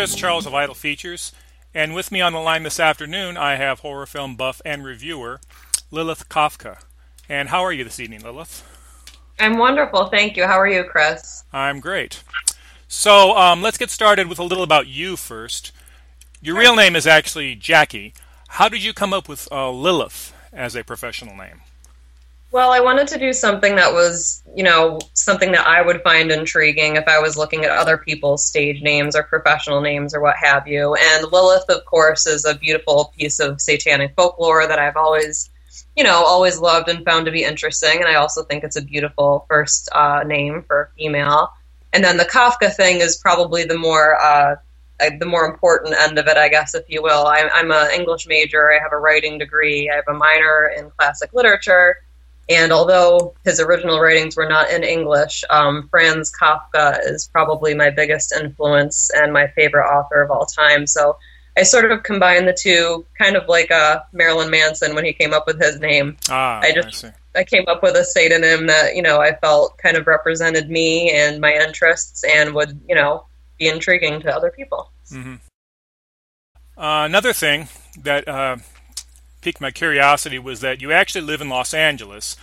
Chris Charles of Idle Features, and with me on the line this afternoon, I have horror film buff and reviewer Lilith Kafka. And how are you this evening, Lilith? I'm wonderful, thank you. How are you, Chris? I'm great. So um, let's get started with a little about you first. Your real name is actually Jackie. How did you come up with uh, Lilith as a professional name? Well, I wanted to do something that was, you know, something that I would find intriguing if I was looking at other people's stage names or professional names or what have you. And Lilith, of course, is a beautiful piece of satanic folklore that I've always, you know, always loved and found to be interesting. And I also think it's a beautiful first uh, name for a female. And then the Kafka thing is probably the more uh, the more important end of it, I guess, if you will. I'm, I'm an English major. I have a writing degree. I have a minor in classic literature and although his original writings were not in English, um, Franz Kafka is probably my biggest influence and my favorite author of all time. So I sort of combined the two, kind of like uh, Marilyn Manson when he came up with his name. Ah, I just I, I came up with a pseudonym that you know I felt kind of represented me and my interests and would you know be intriguing to other people. Mm-hmm. Uh, another thing that uh, piqued my curiosity was that you actually live in Los Angeles,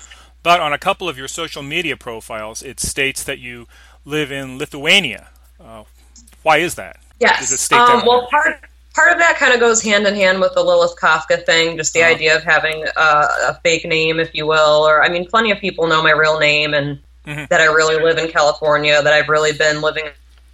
but on a couple of your social media profiles, it states that you live in Lithuania. Uh, why is that? Yes. Um, well, part part of that kind of goes hand in hand with the Lilith Kafka thing, just the uh-huh. idea of having a, a, fake name, if you will. Or I mean, plenty of people know my real name and mm-hmm. that I really live in California. That I've really been living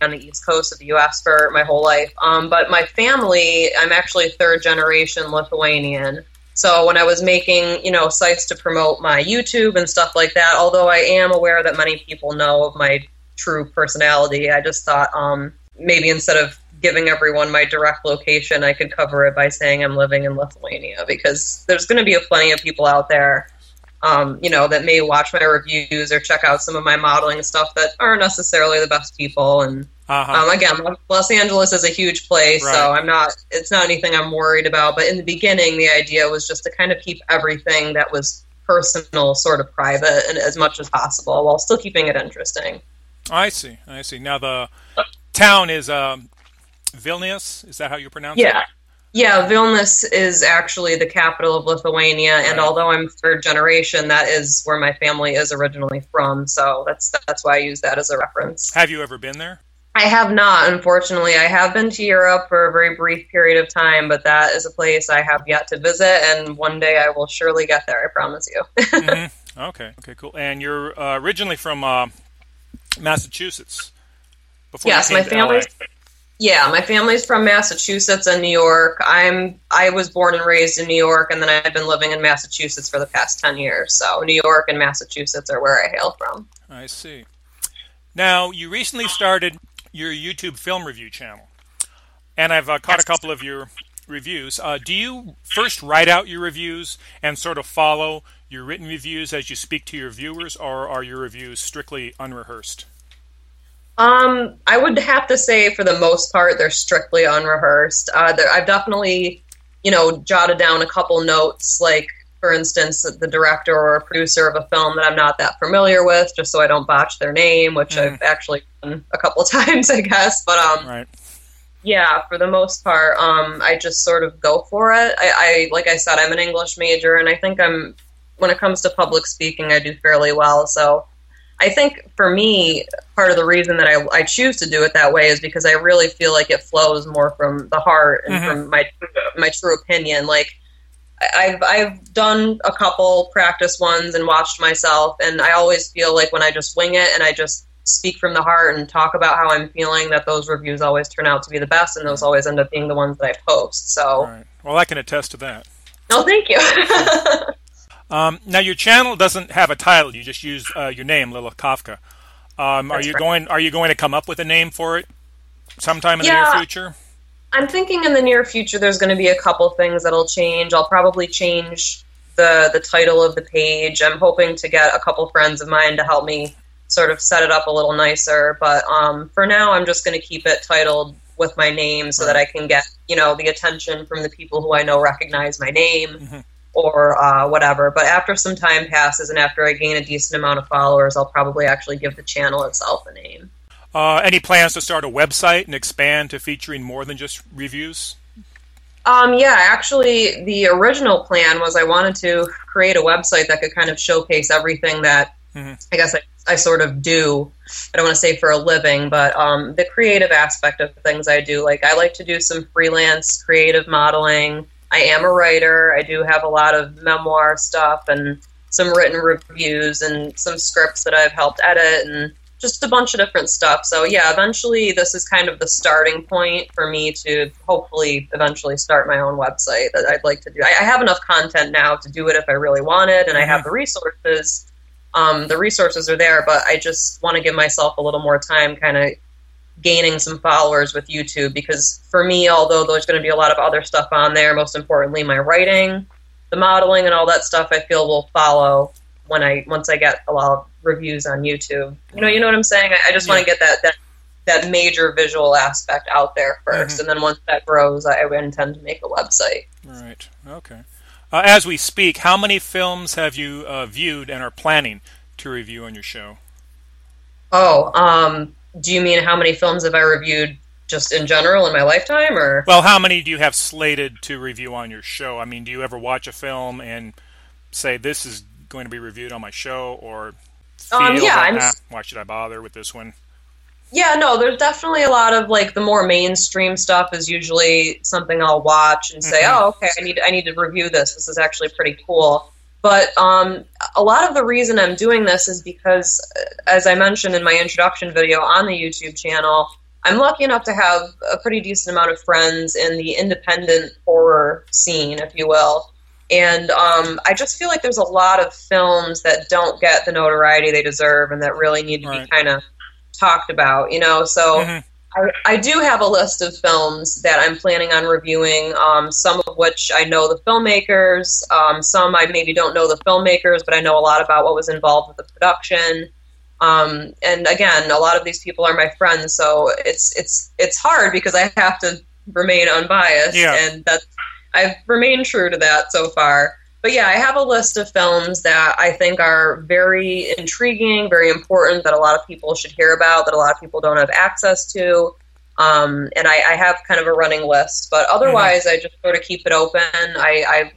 on the east coast of the U.S. for my whole life. Um, but my family, I'm actually third generation Lithuanian. So when I was making, you know, sites to promote my YouTube and stuff like that, although I am aware that many people know of my true personality, I just thought um, maybe instead of giving everyone my direct location, I could cover it by saying I'm living in Lithuania because there's going to be a plenty of people out there, um, you know, that may watch my reviews or check out some of my modeling stuff that aren't necessarily the best people and uh-huh. Um, again, Los Angeles is a huge place, right. so I'm not. It's not anything I'm worried about. But in the beginning, the idea was just to kind of keep everything that was personal, sort of private, and as much as possible, while still keeping it interesting. I see. I see. Now the town is um, Vilnius. Is that how you pronounce yeah. it? Yeah, Yeah, Vilnius is actually the capital of Lithuania, and although I'm third generation, that is where my family is originally from. So that's that's why I use that as a reference. Have you ever been there? I have not, unfortunately. I have been to Europe for a very brief period of time, but that is a place I have yet to visit, and one day I will surely get there. I promise you. mm-hmm. Okay. Okay. Cool. And you're uh, originally from uh, Massachusetts. yes, my family's. Yeah, my family's from Massachusetts and New York. I'm I was born and raised in New York, and then I've been living in Massachusetts for the past ten years. So New York and Massachusetts are where I hail from. I see. Now you recently started your YouTube film review channel, and I've uh, caught a couple of your reviews. Uh, do you first write out your reviews and sort of follow your written reviews as you speak to your viewers, or are your reviews strictly unrehearsed? Um, I would have to say, for the most part, they're strictly unrehearsed. Uh, I've definitely, you know, jotted down a couple notes, like for instance, the director or a producer of a film that I'm not that familiar with, just so I don't botch their name, which mm. I've actually done a couple times, I guess. But um, right. yeah, for the most part, um, I just sort of go for it. I, I like I said, I'm an English major, and I think I'm when it comes to public speaking, I do fairly well. So I think for me, part of the reason that I, I choose to do it that way is because I really feel like it flows more from the heart and mm-hmm. from my my true opinion. Like I've I've done a couple practice ones and watched myself, and I always feel like when I just wing it and I just speak from the heart and talk about how I'm feeling, that those reviews always turn out to be the best, and those always end up being the ones that I post. So, right. well, I can attest to that. No, thank you. um, now, your channel doesn't have a title; you just use uh, your name, Lilith Kafka. Um, are you right. going? Are you going to come up with a name for it sometime in yeah. the near future? I'm thinking in the near future there's going to be a couple things that'll change. I'll probably change the the title of the page. I'm hoping to get a couple friends of mine to help me sort of set it up a little nicer. But um, for now, I'm just going to keep it titled with my name so right. that I can get you know the attention from the people who I know recognize my name. Mm-hmm. Or uh, whatever. But after some time passes and after I gain a decent amount of followers, I'll probably actually give the channel itself a name. Uh, any plans to start a website and expand to featuring more than just reviews? Um, yeah, actually, the original plan was I wanted to create a website that could kind of showcase everything that mm-hmm. I guess I, I, sort of do. I don't want to say for a living, but um, the creative aspect of things I do. Like, I like to do some freelance creative modeling. I am a writer. I do have a lot of memoir stuff and some written reviews and some scripts that I've helped edit and just a bunch of different stuff. So yeah, eventually this is kind of the starting point for me to hopefully eventually start my own website that I'd like to do. I, I have enough content now to do it if I really wanted, and I have mm-hmm. the resources. Um, the resources are there, but I just want to give myself a little more time, kind of gaining some followers with YouTube because for me, although there's going to be a lot of other stuff on there, most importantly, my writing, the modeling, and all that stuff, I feel will follow when I once I get a lot of reviews on YouTube. You know, you know what I'm saying? I, I just want to get that, that that major visual aspect out there 1st mm-hmm. and then once that grows, I intend to make a website. Right. Okay. Uh, as we speak, how many films have you uh, viewed and are planning to review on your show? Oh, um, do you mean how many films have I reviewed just in general in my lifetime, or? Well, how many do you have slated to review on your show? I mean, do you ever watch a film and say this is going to be reviewed on my show, or um, yeah, I'm, ah, why should I bother with this one? Yeah, no, there's definitely a lot of like the more mainstream stuff is usually something I'll watch and say, mm-hmm. "Oh, okay, I need I need to review this. This is actually pretty cool." But um, a lot of the reason I'm doing this is because, uh, as I mentioned in my introduction video on the YouTube channel, I'm lucky enough to have a pretty decent amount of friends in the independent horror scene, if you will. And um, I just feel like there's a lot of films that don't get the notoriety they deserve and that really need to right. be kind of talked about, you know? So mm-hmm. I, I, do have a list of films that I'm planning on reviewing, um, some of which I know the filmmakers, um, some I maybe don't know the filmmakers, but I know a lot about what was involved with the production. Um, and again, a lot of these people are my friends, so it's it's it's hard because I have to remain unbiased, yeah. and that's I've remained true to that so far. But yeah, I have a list of films that I think are very intriguing, very important, that a lot of people should hear about, that a lot of people don't have access to. Um, and I, I, have kind of a running list, but otherwise, mm-hmm. I just sort of keep it open. I, I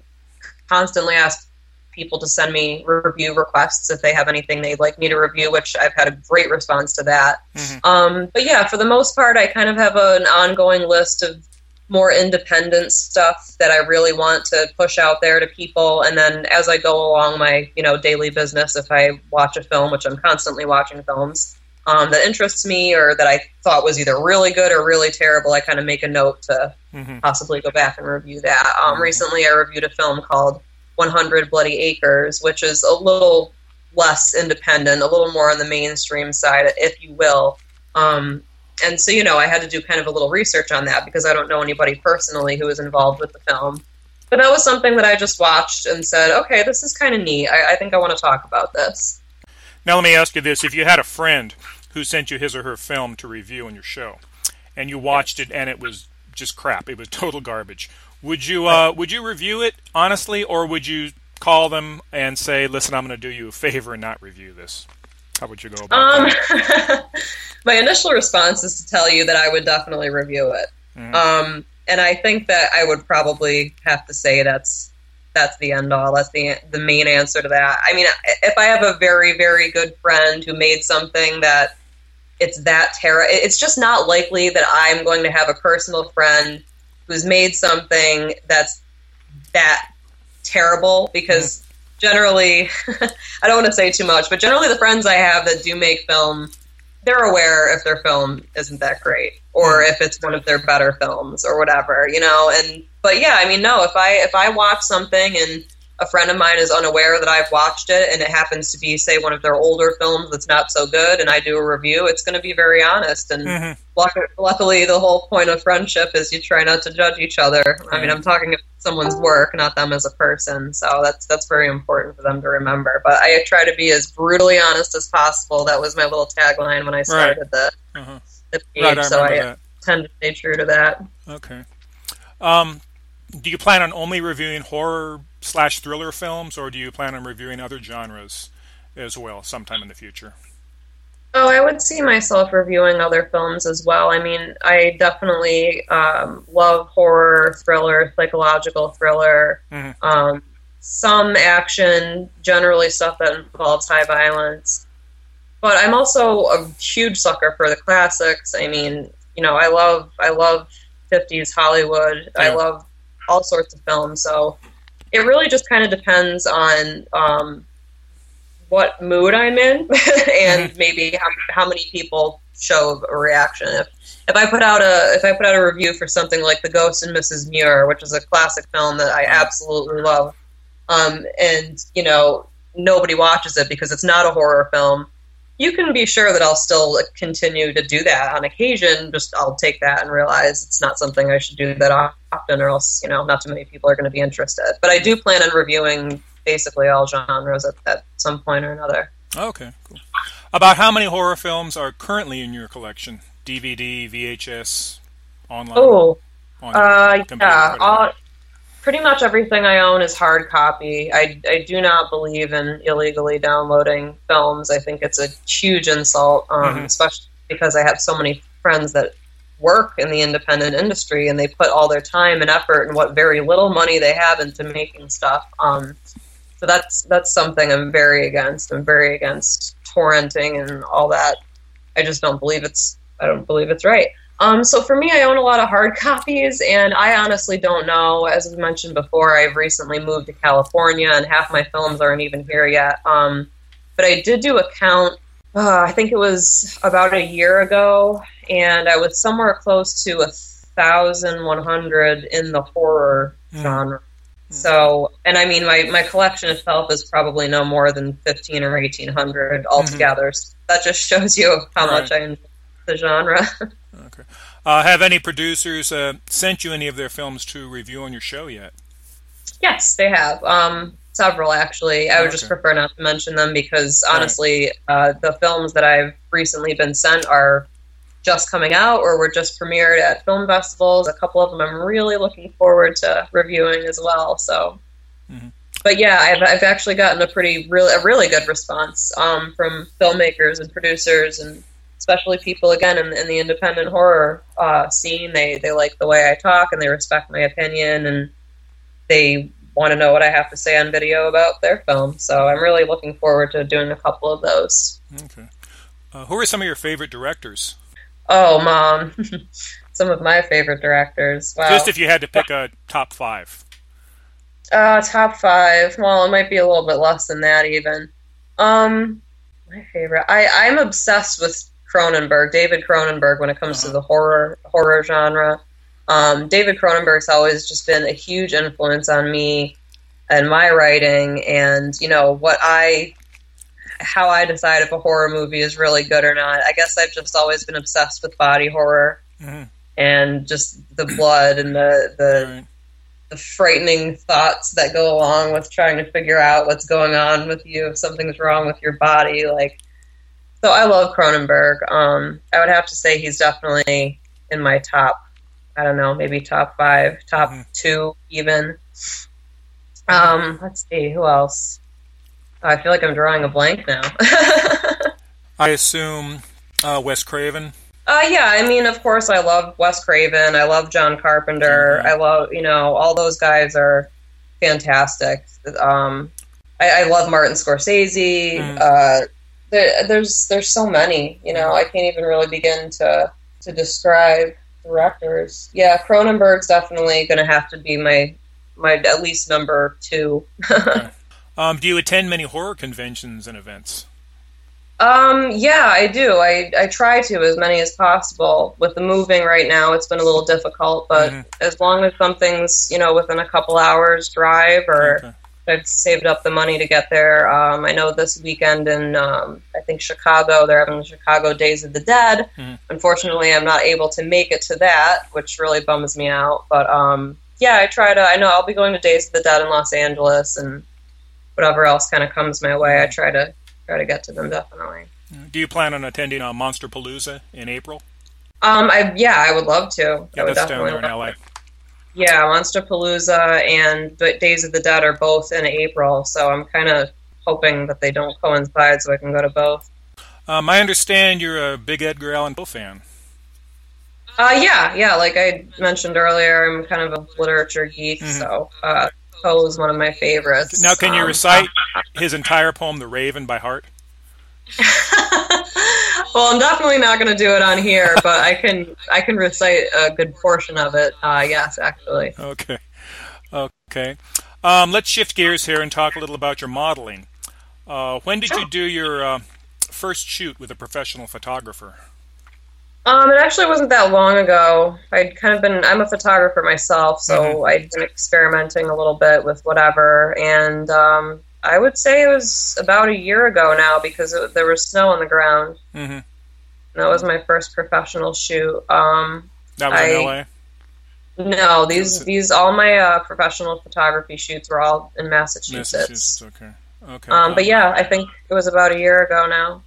constantly ask people to send me review requests if they have anything they'd like me to review, which I've had a great response to that. Mm-hmm. Um, but yeah, for the most part, I kind of have a, an ongoing list of more independent stuff that I really want to push out there to people. And then as I go along my, you know, daily business, if I watch a film, which I'm constantly watching films, um, that interests me or that I thought was either really good or really terrible, I kind of make a note to mm-hmm. possibly go back and review that. Um, mm-hmm. Recently, I reviewed a film called 100 Bloody Acres, which is a little less independent, a little more on the mainstream side, if you will. Um, and so you know i had to do kind of a little research on that because i don't know anybody personally who was involved with the film. But that was something that i just watched and said okay this is kind of neat. I, I think i want to talk about this. Now let me ask you this. If you had a friend who sent you his or her film to review on your show and you watched it and it was just crap it was total garbage would you uh, would you review it honestly or would you call them and say listen i'm going to do you a favor and not review this how would you go about um, that? my initial response is to tell you that I would definitely review it. Mm-hmm. Um, and I think that I would probably have to say that's that's the end all. That's the the main answer to that. I mean, if I have a very very good friend who made something that it's that terror, it's just not likely that I'm going to have a personal friend who's made something that's that terrible because mm-hmm generally, I don't want to say too much, but generally the friends I have that do make film, they're aware if their film isn't that great or hmm. if it's one of their better films or whatever, you know. And but yeah, I mean, no, if I if I watch something and a friend of mine is unaware that I've watched it and it happens to be, say, one of their older films that's not so good, and I do a review, it's going to be very honest. And mm-hmm. luckily, the whole point of friendship is you try not to judge each other. Mm-hmm. I mean, I'm talking about someone's work, not them as a person. So that's that's very important for them to remember. But I try to be as brutally honest as possible. That was my little tagline when I started right. the, uh-huh. the page. Right, I so I that. tend to stay true to that. Okay. Um, do you plan on only reviewing horror slash thriller films, or do you plan on reviewing other genres as well sometime in the future? Oh, I would see myself reviewing other films as well. I mean, I definitely um, love horror, thriller, psychological thriller, mm-hmm. um, some action, generally stuff that involves high violence. But I'm also a huge sucker for the classics. I mean, you know, I love I love 50s Hollywood. Yeah. I love all sorts of films. So it really just kind of depends on um, what mood I'm in and mm-hmm. maybe how, how many people show a reaction. If if I put out a if I put out a review for something like The Ghost and Mrs. Muir, which is a classic film that I absolutely love, um, and you know nobody watches it because it's not a horror film, you can be sure that I'll still continue to do that on occasion. Just I'll take that and realize it's not something I should do that often, or else you know not too many people are going to be interested. But I do plan on reviewing basically all genres at, at some point or another. Okay, cool. About how many horror films are currently in your collection? DVD, VHS, online? Oh, on uh, yeah, all, pretty much everything I own is hard copy. I, I do not believe in illegally downloading films. I think it's a huge insult, um, mm-hmm. especially because I have so many friends that work in the independent industry and they put all their time and effort and what very little money they have into making stuff. Um, so that's that's something I'm very against. I'm very against torrenting and all that. I just don't believe it's I don't believe it's right. Um, so for me, I own a lot of hard copies, and I honestly don't know. As I mentioned before, I've recently moved to California, and half my films aren't even here yet. Um, but I did do a count. Uh, I think it was about a year ago, and I was somewhere close to a thousand one hundred in the horror mm. genre. Mm. So, and I mean, my, my collection itself is probably no more than fifteen or eighteen hundred altogether. Mm-hmm. So that just shows you how right. much I enjoy the genre. Okay. Uh, have any producers uh, sent you any of their films to review on your show yet? Yes, they have. Um, several, actually. I would okay. just prefer not to mention them because, honestly, right. uh, the films that I've recently been sent are just coming out or were just premiered at film festivals. A couple of them I'm really looking forward to reviewing as well. So, mm-hmm. but yeah, I've, I've actually gotten a pretty, really, a really good response um, from filmmakers and producers and especially people again in, in the independent horror uh, scene. They they like the way I talk and they respect my opinion and they want to know what I have to say on video about their film. So I'm really looking forward to doing a couple of those. Okay. Uh, who are some of your favorite directors? Oh, mom. some of my favorite directors. Wow. Just if you had to pick a top five. Uh, top five. Well, it might be a little bit less than that even. Um, my favorite. I I'm obsessed with Cronenberg, David Cronenberg, when it comes uh-huh. to the horror horror genre. Um, David Cronenberg's always just been a huge influence on me and my writing, and you know what I, how I decide if a horror movie is really good or not. I guess I've just always been obsessed with body horror mm-hmm. and just the blood and the the. Right. The frightening thoughts that go along with trying to figure out what's going on with you if something's wrong with your body. Like, so I love Cronenberg. Um, I would have to say he's definitely in my top. I don't know, maybe top five, top mm-hmm. two, even. Um, let's see, who else? Oh, I feel like I'm drawing a blank now. I assume uh, Wes Craven. Uh, yeah, I mean, of course, I love Wes Craven. I love John Carpenter. Mm-hmm. I love, you know, all those guys are fantastic. Um, I, I love Martin Scorsese. Mm. Uh, there, there's there's so many. You know, I can't even really begin to to describe directors. Yeah, Cronenberg's definitely going to have to be my my at least number two. okay. um, do you attend many horror conventions and events? Um, yeah, I do. I, I try to as many as possible. With the moving right now, it's been a little difficult, but mm-hmm. as long as something's you know within a couple hours drive or okay. I've saved up the money to get there. Um, I know this weekend in um, I think Chicago they're having the Chicago Days of the Dead. Mm-hmm. Unfortunately, I'm not able to make it to that, which really bums me out. But um, yeah, I try to. I know I'll be going to Days of the Dead in Los Angeles and whatever else kind of comes my way. I try to try to get to them definitely. Do you plan on attending a Monster Monsterpalooza in April? Um, I yeah, I would love to. Yeah, that's down there in LA. Yeah, Monsterpalooza and but Days of the Dead are both in April, so I'm kind of hoping that they don't coincide so I can go to both. Um, I understand you're a big Edgar Allan Poe fan. Uh, yeah, yeah. Like I mentioned earlier, I'm kind of a literature geek, mm-hmm. so uh, Poe is one of my favorites. Now, can you um, recite his entire poem, "The Raven," by heart? well, I'm definitely not going to do it on here, but I can I can recite a good portion of it. Uh, yes, actually. Okay, okay. Um, let's shift gears here and talk a little about your modeling. Uh, when did you do your uh, first shoot with a professional photographer? Um, it actually wasn't that long ago. I'd kind of been, I'm a photographer myself, so mm-hmm. I'd been experimenting a little bit with whatever. And um, I would say it was about a year ago now because it, there was snow on the ground. Mm-hmm. that was my first professional shoot. Um, that was I, in LA? No, these these all my uh, professional photography shoots were all in Massachusetts. Massachusetts, okay, okay. Um, but yeah, I think it was about a year ago now.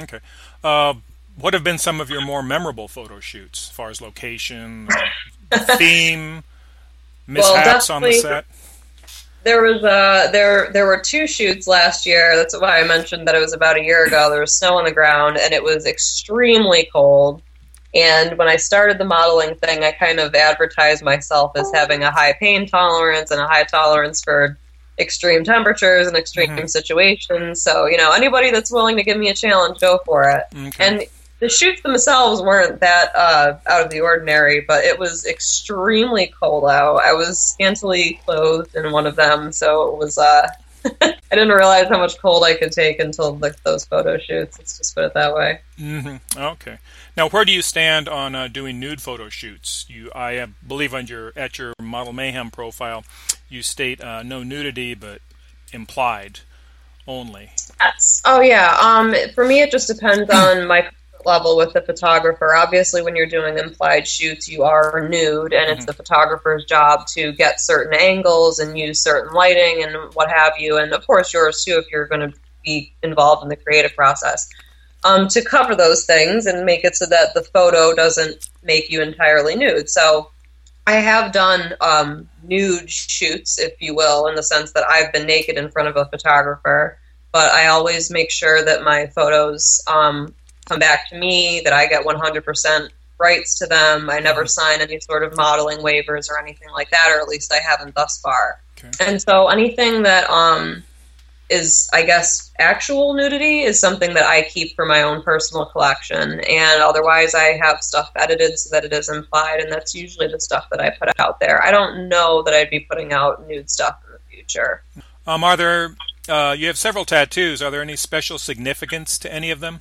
Okay. Uh, what have been some of your more memorable photo shoots, as far as location, theme, mishaps well, on the set? There was uh, there there were two shoots last year. That's why I mentioned that it was about a year ago. There was snow on the ground, and it was extremely cold. And when I started the modeling thing, I kind of advertised myself as having a high pain tolerance and a high tolerance for extreme temperatures and extreme mm-hmm. situations. So, you know, anybody that's willing to give me a challenge, go for it. Okay. And the shoots themselves weren't that uh, out of the ordinary, but it was extremely cold out. I was scantily clothed in one of them, so it was. Uh, I didn't realize how much cold I could take until like those photo shoots. Let's just put it that way. Mm-hmm. Okay. Now, where do you stand on uh, doing nude photo shoots? You, I uh, believe, on your at your Model Mayhem profile, you state uh, no nudity, but implied only. Yes. Oh yeah. Um, for me, it just depends on my level with the photographer. Obviously, when you're doing implied shoots, you are nude, and it's mm-hmm. the photographer's job to get certain angles and use certain lighting and what have you. And of course, yours too, if you're going to be involved in the creative process. Um, to cover those things and make it so that the photo doesn't make you entirely nude. So I have done um, nude shoots, if you will, in the sense that I've been naked in front of a photographer, but I always make sure that my photos um, come back to me, that I get 100% rights to them. I never sign any sort of modeling waivers or anything like that, or at least I haven't thus far. Okay. And so anything that um, is, I guess, actual nudity is something that I keep for my own personal collection. And otherwise, I have stuff edited so that it is implied, and that's usually the stuff that I put out there. I don't know that I'd be putting out nude stuff in the future. Um, are there, uh, you have several tattoos. Are there any special significance to any of them?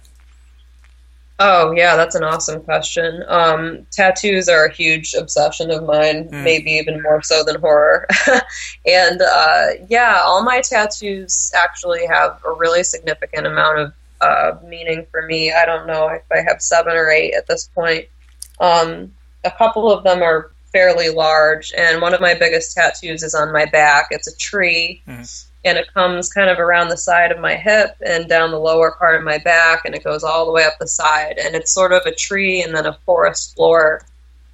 Oh yeah, that's an awesome question. Um, tattoos are a huge obsession of mine, mm. maybe even more so than horror. and uh, yeah, all my tattoos actually have a really significant amount of uh, meaning for me. I don't know if I have seven or eight at this point. Um, a couple of them are fairly large, and one of my biggest tattoos is on my back. It's a tree. Mm and it comes kind of around the side of my hip and down the lower part of my back and it goes all the way up the side and it's sort of a tree and then a forest floor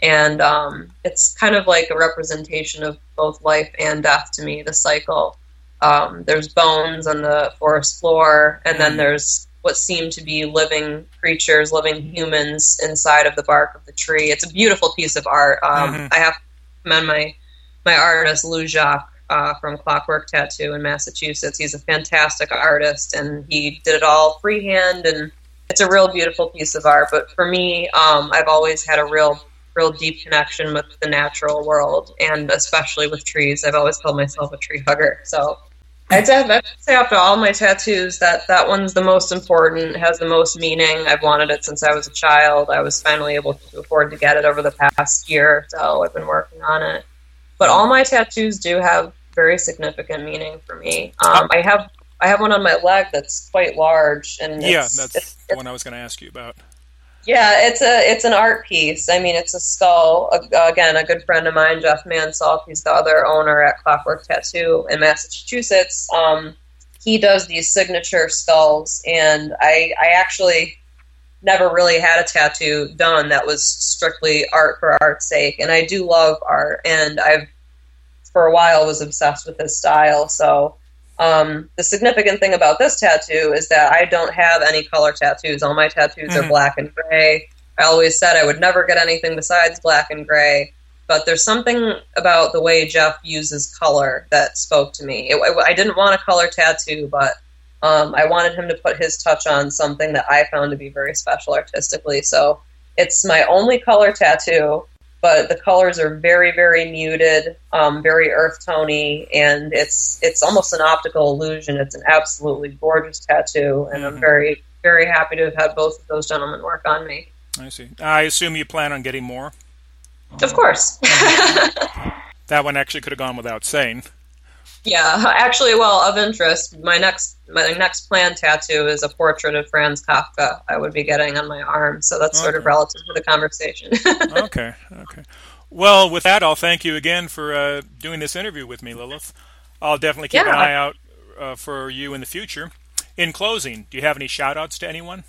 and um, it's kind of like a representation of both life and death to me the cycle um, there's bones on the forest floor and then mm-hmm. there's what seem to be living creatures living humans inside of the bark of the tree it's a beautiful piece of art um, mm-hmm. i have to commend my my artist lou jacques uh, from Clockwork Tattoo in Massachusetts. He's a fantastic artist, and he did it all freehand, and it's a real beautiful piece of art. But for me, um, I've always had a real, real deep connection with the natural world, and especially with trees. I've always called myself a tree hugger. So I'd say, I'd say after all my tattoos, that that one's the most important, has the most meaning. I've wanted it since I was a child. I was finally able to afford to get it over the past year, so I've been working on it. But all my tattoos do have very significant meaning for me. Um, I have I have one on my leg that's quite large, and yeah, that's it's, the one I was going to ask you about. Yeah, it's a it's an art piece. I mean, it's a skull. Again, a good friend of mine, Jeff Mansoff, he's the other owner at Clockwork Tattoo in Massachusetts. Um, he does these signature skulls, and I I actually never really had a tattoo done that was strictly art for art's sake, and I do love art, and I've for a while was obsessed with this style. So Um, the significant thing about this tattoo is that I don't have any color tattoos. All my tattoos mm-hmm. are black and gray. I always said I would never get anything besides black and gray. But there's something about the way Jeff uses color that spoke to me. It, I didn't want a color tattoo, but um, I wanted him to put his touch on something that I found to be very special artistically. So it's my only color tattoo but the colors are very very muted um, very earth tony and it's it's almost an optical illusion. It's an absolutely gorgeous tattoo and mm-hmm. i'm very very happy to have had both of those gentlemen work on me. I see. I assume you plan on getting more? Of course. That one actually could have gone without saying yeah, actually, well, of interest, my next my next planned tattoo is a portrait of Franz Kafka. I would be getting on my arm, so that's okay. sort of relative to the conversation. okay, okay. Well, with that, I'll thank you again for uh, doing this interview with me, Lilith. I'll definitely keep yeah. an eye out uh, for you in the future. In closing, do you have any shout outs to anyone?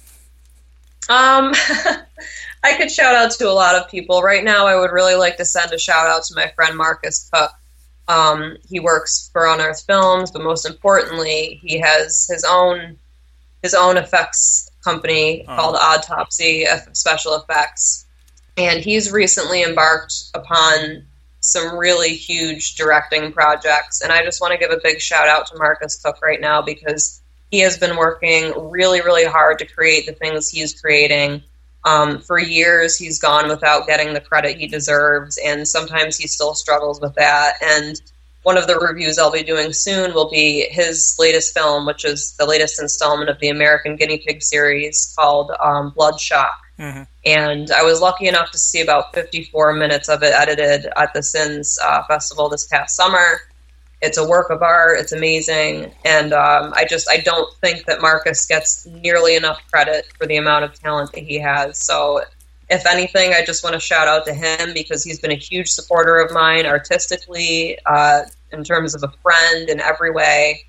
Um, I could shout out to a lot of people. Right now, I would really like to send a shout out to my friend Marcus Koch. Um, he works for Unearthed Films, but most importantly, he has his own his own effects company uh-huh. called Autopsy Special Effects, and he's recently embarked upon some really huge directing projects. And I just want to give a big shout out to Marcus Koch right now because he has been working really, really hard to create the things he's creating. Um, for years, he's gone without getting the credit he deserves, and sometimes he still struggles with that. And one of the reviews I'll be doing soon will be his latest film, which is the latest installment of the American Guinea Pig series called um, Bloodshock. Mm-hmm. And I was lucky enough to see about 54 minutes of it edited at the Sins uh, Festival this past summer. It's a work of art. It's amazing, and um, I just I don't think that Marcus gets nearly enough credit for the amount of talent that he has. So, if anything, I just want to shout out to him because he's been a huge supporter of mine artistically, uh, in terms of a friend in every way.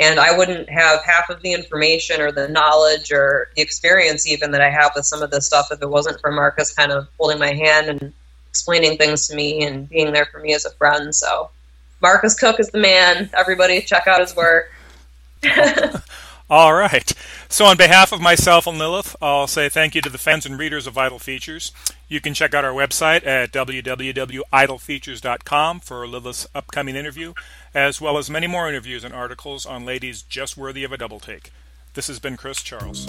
And I wouldn't have half of the information or the knowledge or the experience even that I have with some of this stuff if it wasn't for Marcus kind of holding my hand and explaining things to me and being there for me as a friend. So Marcus Koch is the man. Everybody check out his work. All right. So, on behalf of myself and Lilith, I'll say thank you to the fans and readers of Vital Features. You can check out our website at www.idlefeatures.com for Lilith's upcoming interview, as well as many more interviews and articles on ladies just worthy of a double take. This has been Chris Charles.